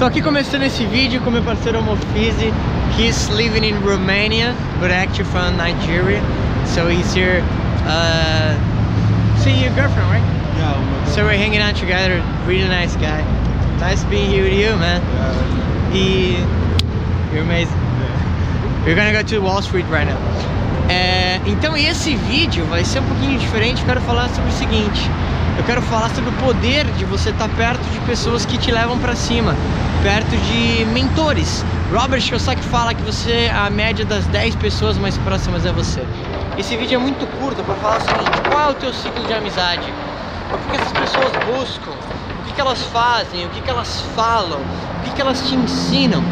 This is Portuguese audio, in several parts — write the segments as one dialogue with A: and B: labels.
A: Tô aqui começando esse vídeo com meu parceiro Mofizi. He's living in Romania, but actually from Nigeria. So he's here uh, seeing your girlfriend, right?
B: Yeah, oh
A: So we're hanging out together. Really nice guy. Nice being here with you, man.
B: God.
A: E you're amazing.
B: Yeah.
A: We're gonna go to Wall Street right now. É, então esse vídeo vai ser um pouquinho diferente. Quero falar sobre o seguinte. Eu quero falar sobre o poder de você estar perto de pessoas que te levam pra cima, perto de mentores. Robert Kiyosaki fala que você é a média das 10 pessoas mais próximas a você. Esse vídeo é muito curto para falar o seguinte: qual é o teu ciclo de amizade? O que, essas pessoas buscam? O que, elas fazem? O que, elas falam? O que elas te ensinam?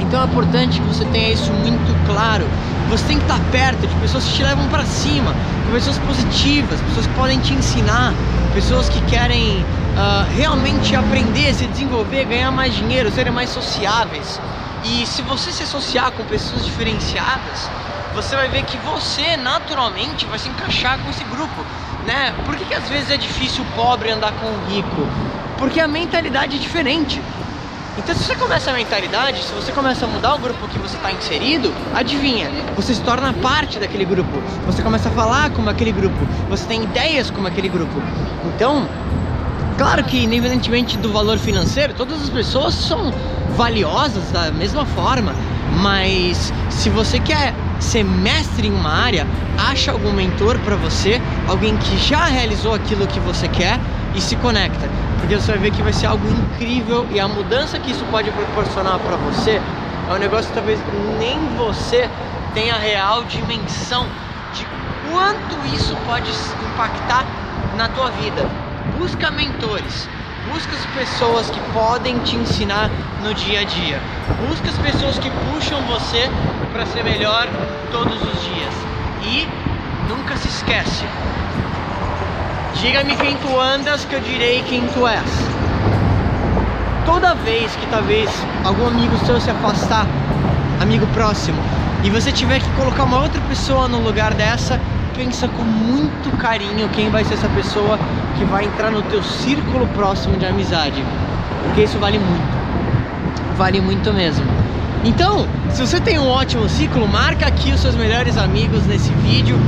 A: Então é importante que você tenha isso muito claro. Você tem que estar perto de pessoas que te levam para cima, pessoas positivas, pessoas que podem te ensinar, pessoas que querem ah, realmente aprender, se desenvolver, ganhar mais dinheiro, serem mais sociáveis. E se você se associar com pessoas diferenciadas, você vai ver que você naturalmente vai se encaixar com esse grupo, né? Por que, que às vezes é difícil o pobre andar com o rico? Porque a mentalidade é diferente. Então se você começa a mentalidade, se você começa a mudar o grupo que você está inserido, adivinha, você se torna parte daquele grupo, você começa a falar como aquele grupo, você tem ideias como aquele grupo. Então, claro que independentemente do valor financeiro, todas as pessoas são valiosas da mesma forma, mas se você quer ser mestre em uma área, acha algum mentor para você, alguém que já realizou aquilo que você quer e se conecta, porque você vai ver que vai ser algo incrível e a mudança que isso pode proporcionar para você é um negócio que talvez nem você tenha a real dimensão de quanto isso pode impactar na tua vida. Busca mentores, busca as pessoas que podem te ensinar no dia a dia. Busca as pessoas que puxam você para ser melhor todos os dias. E nunca se esquece, Diga-me quem tu andas, que eu direi quem tu és. Toda vez que talvez algum amigo seu se afastar, amigo próximo, e você tiver que colocar uma outra pessoa no lugar dessa, pensa com muito carinho quem vai ser essa pessoa que vai entrar no teu círculo próximo de amizade. Porque isso vale muito. Vale muito mesmo. Então, se você tem um ótimo ciclo, marca aqui os seus melhores amigos nesse vídeo